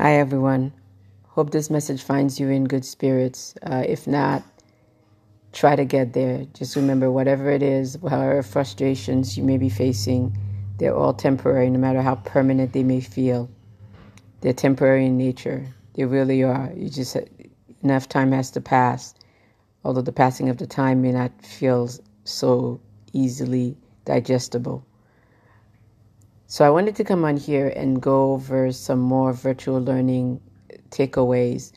Hi, everyone. Hope this message finds you in good spirits. Uh, if not, try to get there. Just remember, whatever it is, however frustrations you may be facing, they're all temporary, no matter how permanent they may feel. They're temporary in nature. They really are. You just enough time has to pass, although the passing of the time may not feel so easily digestible. So I wanted to come on here and go over some more virtual learning takeaways.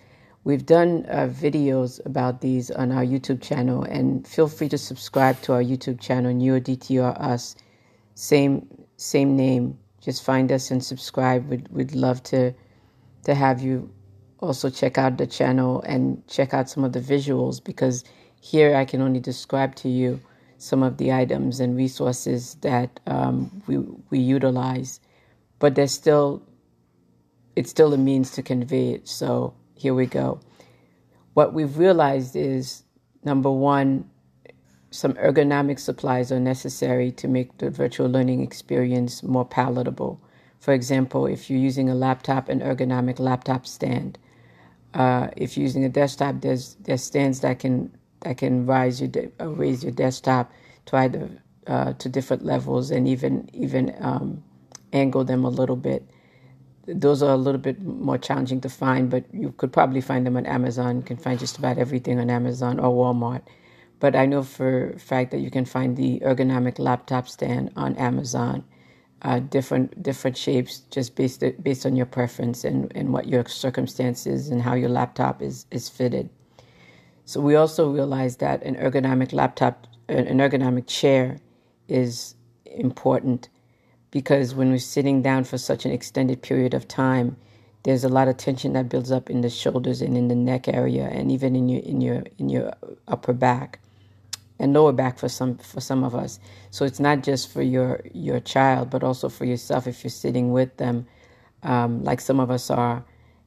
We've done uh, videos about these on our YouTube channel, and feel free to subscribe to our YouTube channel, NeuroDTRS. Same same name. Just find us and subscribe. We'd, we'd love to to have you also check out the channel and check out some of the visuals because here I can only describe to you some of the items and resources that um, we we utilize, but there's still it's still a means to convey it. So here we go. What we've realized is number one, some ergonomic supplies are necessary to make the virtual learning experience more palatable. For example, if you're using a laptop, an ergonomic laptop stand. Uh, if you're using a desktop, there's there's stands that can that can rise your de- uh, raise your desktop to either uh, to different levels and even even um, angle them a little bit. Those are a little bit more challenging to find, but you could probably find them on Amazon. You can find just about everything on Amazon or Walmart. But I know for fact that you can find the ergonomic laptop stand on Amazon uh, different different shapes just based based on your preference and, and what your circumstances and how your laptop is is fitted. So we also realize that an ergonomic laptop, an ergonomic chair, is important because when we're sitting down for such an extended period of time, there's a lot of tension that builds up in the shoulders and in the neck area and even in your in your in your upper back and lower back for some for some of us. So it's not just for your your child, but also for yourself if you're sitting with them, um, like some of us are,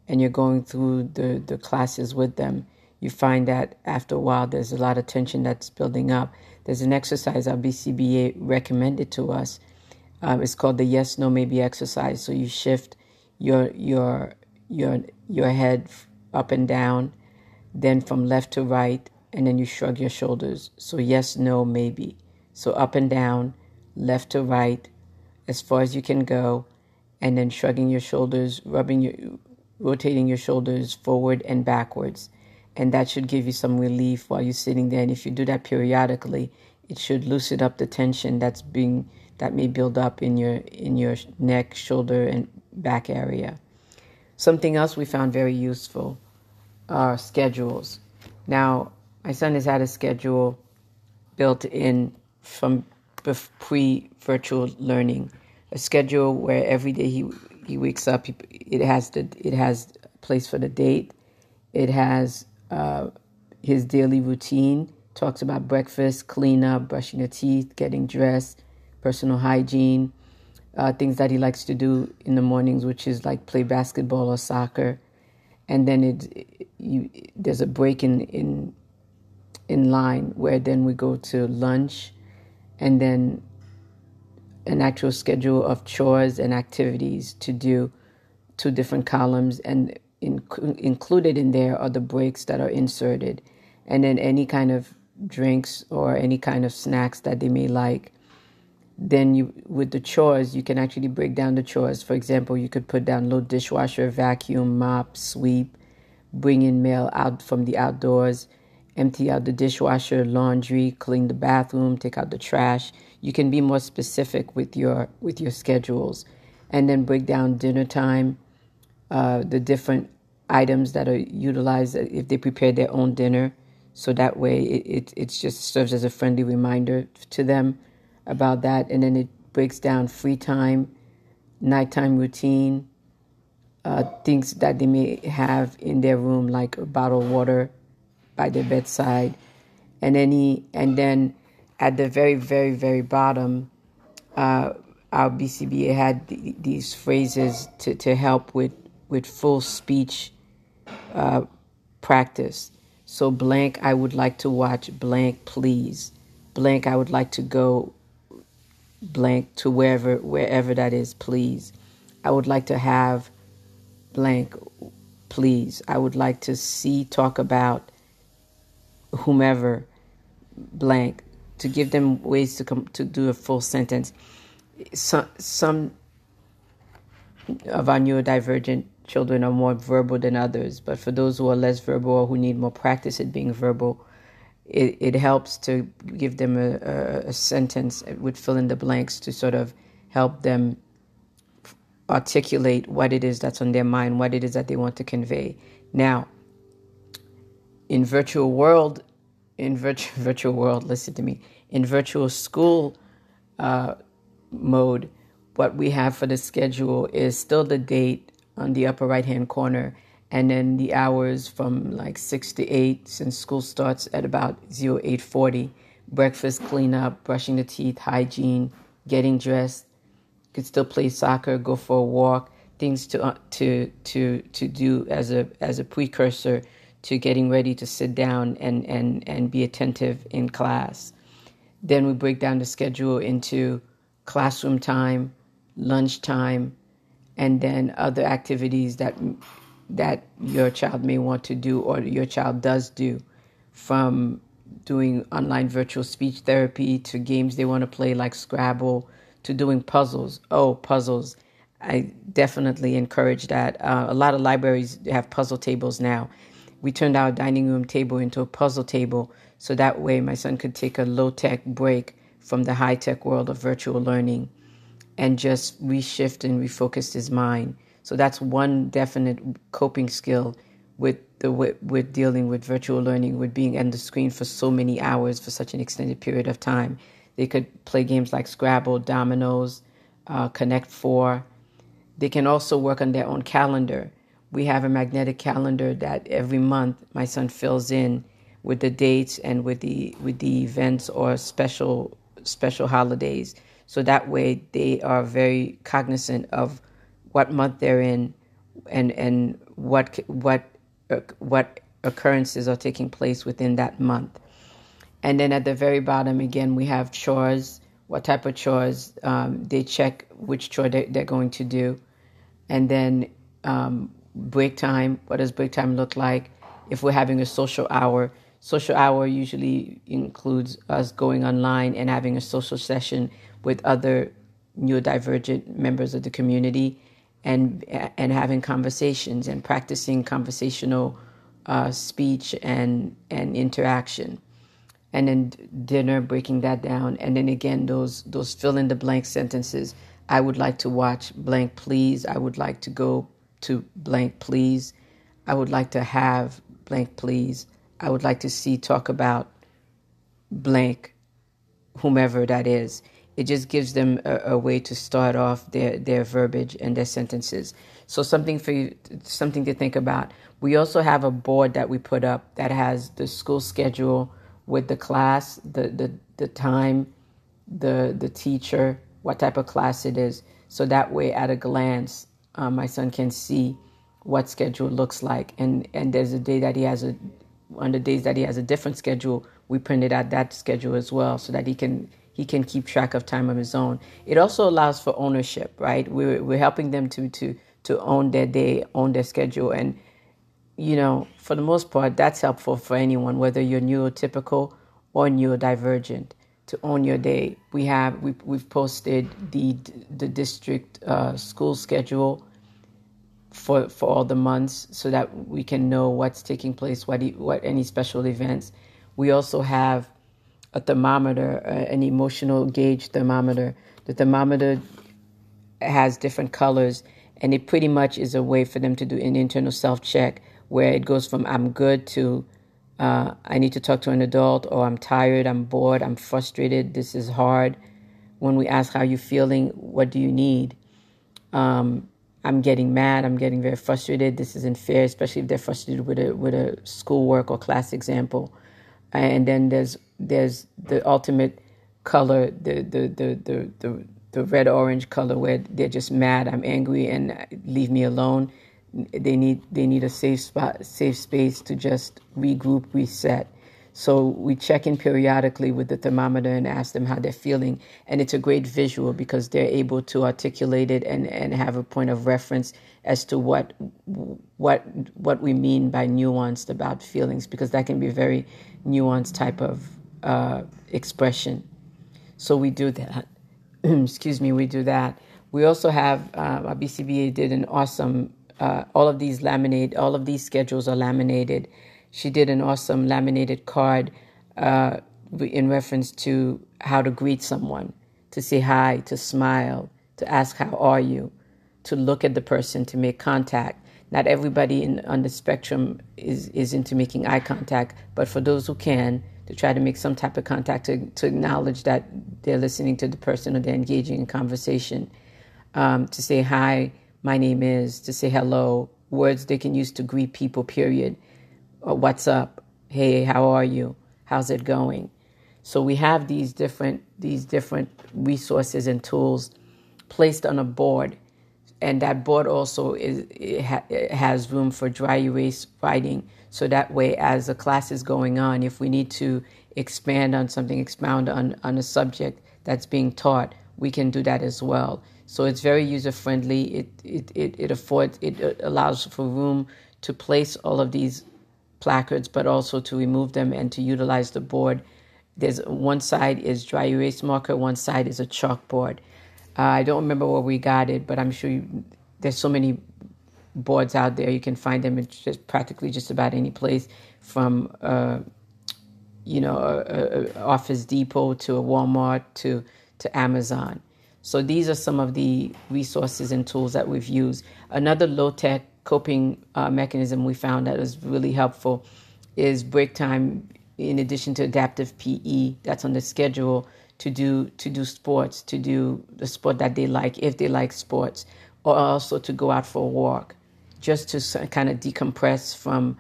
and you're going through the the classes with them. You find that after a while, there's a lot of tension that's building up. There's an exercise our BCBA recommended to us. Um, it's called the yes no maybe exercise. So you shift your your your your head up and down, then from left to right, and then you shrug your shoulders. So, yes, no, maybe. So, up and down, left to right, as far as you can go, and then shrugging your shoulders, rubbing your, rotating your shoulders forward and backwards. And that should give you some relief while you're sitting there. And if you do that periodically, it should loosen up the tension that's being that may build up in your in your neck, shoulder, and back area. Something else we found very useful are schedules. Now, my son has had a schedule built in from pre virtual learning, a schedule where every day he he wakes up, it has the it has place for the date, it has uh, his daily routine, talks about breakfast, cleanup, brushing your teeth, getting dressed, personal hygiene, uh, things that he likes to do in the mornings, which is like play basketball or soccer, and then it, you, there's a break in in in line where then we go to lunch and then an actual schedule of chores and activities to do two different columns. And in, included in there are the breaks that are inserted. And then any kind of drinks or any kind of snacks that they may like then you with the chores you can actually break down the chores. For example you could put down load dishwasher vacuum mop sweep bring in mail out from the outdoors empty out the dishwasher, laundry, clean the bathroom, take out the trash. You can be more specific with your with your schedules, and then break down dinner time, uh, the different items that are utilized if they prepare their own dinner. So that way, it, it, it just serves as a friendly reminder to them about that, and then it breaks down free time, nighttime routine, uh, things that they may have in their room, like a bottle of water, by their bedside. And then he, and then at the very, very, very bottom, uh, our BCBA had th- these phrases to, to help with, with full speech uh, practice. So blank, I would like to watch blank, please. Blank, I would like to go blank to wherever wherever that is, please. I would like to have blank, please. I would like to see, talk about whomever blank to give them ways to come to do a full sentence. Some, some of our neurodivergent children are more verbal than others, but for those who are less verbal or who need more practice at being verbal, it, it helps to give them a, a, sentence with fill in the blanks to sort of help them articulate what it is that's on their mind, what it is that they want to convey. Now, in virtual world, in virtual virtual world, listen to me. In virtual school uh, mode, what we have for the schedule is still the date on the upper right hand corner, and then the hours from like six to eight, since school starts at about zero eight forty. Breakfast, cleanup, brushing the teeth, hygiene, getting dressed, could still play soccer, go for a walk, things to uh, to to to do as a as a precursor to getting ready to sit down and and and be attentive in class. Then we break down the schedule into classroom time, lunch time, and then other activities that that your child may want to do or your child does do from doing online virtual speech therapy to games they want to play like Scrabble to doing puzzles. Oh, puzzles. I definitely encourage that. Uh, a lot of libraries have puzzle tables now. We turned our dining room table into a puzzle table so that way my son could take a low tech break from the high tech world of virtual learning and just reshift and refocus his mind. So that's one definite coping skill with the with, with dealing with virtual learning, with being on the screen for so many hours for such an extended period of time. They could play games like Scrabble, Dominoes, uh, Connect Four. They can also work on their own calendar. We have a magnetic calendar that every month my son fills in with the dates and with the with the events or special special holidays. So that way they are very cognizant of what month they're in and and what what uh, what occurrences are taking place within that month. And then at the very bottom, again, we have chores, what type of chores. Um, they check which chore they, are going to do. And then um, break time, what does break time look like? If we're having a social hour, social hour usually includes us going online and having a social session with other neurodivergent members of the community and and having conversations and practicing conversational uh, speech and and interaction. And then dinner breaking that down. And then again those those fill in the blank sentences. I would like to watch blank please. I would like to go to blank please. I would like to have blank please. I would like to see talk about blank whomever that is it just gives them a, a way to start off their their verbiage and their sentences so something for you something to think about we also have a board that we put up that has the school schedule with the class, the, the, the time, the, the teacher, what type of class it is. So that way, at a glance, uh, my son can see what schedule looks like. And, and there's a day that he has a, on the days that he has a different schedule, we printed out that schedule as well so that he can he can keep track of time of his own. It also allows for ownership, right? We're we're helping them to to to own their day, own their schedule, and you know, for the most part, that's helpful for anyone, whether you're neurotypical or neurodivergent. To own your day, we have we, we've posted the the district uh, school schedule for for all the months, so that we can know what's taking place, what what any special events. We also have a thermometer, an emotional gauge thermometer. The thermometer has different colors, and it pretty much is a way for them to do an internal self check where it goes from I'm good to uh, I need to talk to an adult, or I'm tired, I'm bored, I'm frustrated, this is hard. When we ask how you feeling, what do you need? Um, I'm getting mad, I'm getting very frustrated, this isn't fair, especially if they're frustrated with a with a schoolwork or class example. And then there's there's the ultimate color, the the the the the, the red orange color where they're just mad, I'm angry and leave me alone they need they need a safe spot, safe space to just regroup, reset. So we check in periodically with the thermometer and ask them how they're feeling. And it's a great visual because they're able to articulate it and, and have a point of reference as to what what what we mean by nuanced about feelings because that can be a very nuanced type of uh, expression. So we do that. Excuse me, we do that. We also have uh, our BCBA did an awesome. Uh, all of these laminate, all of these schedules are laminated she did an awesome laminated card uh, in reference to how to greet someone, to say hi, to smile, to ask how are you, to look at the person, to make contact. Not everybody in, on the spectrum is, is into making eye contact, but for those who can, to try to make some type of contact to, to acknowledge that they're listening to the person or they're engaging in conversation. Um, to say hi, my name is, to say hello, words they can use to greet people, period or what's up? Hey, how are you? How's it going? So we have these different these different resources and tools placed on a board, and that board also is it, ha, it has room for dry erase writing. So that way, as the class is going on, if we need to expand on something, expound on on a subject that's being taught, we can do that as well. So it's very user friendly. It it it, it affords it allows for room to place all of these placards, but also to remove them and to utilize the board. There's one side is dry erase marker, one side is a chalkboard. Uh, I don't remember where we got it, but I'm sure you, there's so many boards out there. You can find them in just practically just about any place, from uh, you know, a, a Office Depot to a Walmart to to Amazon. So these are some of the resources and tools that we've used. Another low tech coping uh, mechanism we found that was really helpful is break time in addition to adaptive PE that's on the schedule to do to do sports to do the sport that they like if they like sports or also to go out for a walk just to kind of decompress from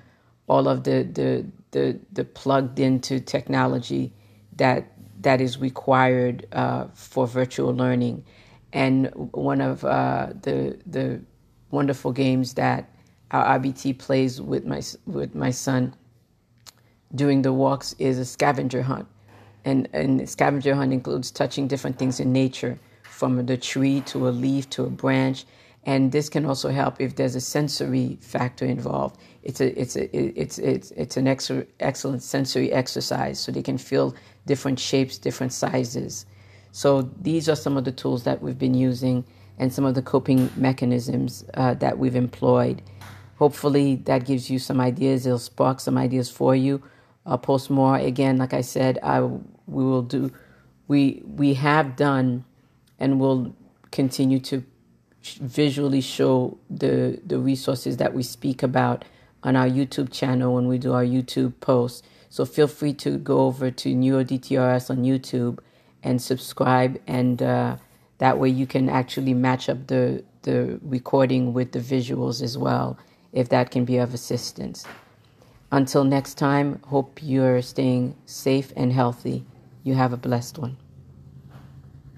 all of the the the, the plugged into technology that that is required uh, for virtual learning. And one of uh, the the wonderful games that our RBT plays with my with my son during the walks is a scavenger hunt, and and scavenger hunt includes touching different things in nature, from the tree to a leaf to a branch, and this can also help if there's a sensory factor involved. It's a it's a it's it's it's an ex- excellent sensory exercise, so they can feel different shapes, different sizes. So these are some of the tools that we've been using and some of the coping mechanisms uh, that we've employed. Hopefully, that gives you some ideas. It'll spark some ideas for you. I'll post more. Again, like I said, I we will do. We we have done, and will continue to visually show the the resources that we speak about on our YouTube channel when we do our YouTube posts. So feel free to go over to NeuroDTRS on YouTube and subscribe and. Uh, that way you can actually match up the, the recording with the visuals as well, if that can be of assistance. Until next time, hope you're staying safe and healthy. You have a blessed one.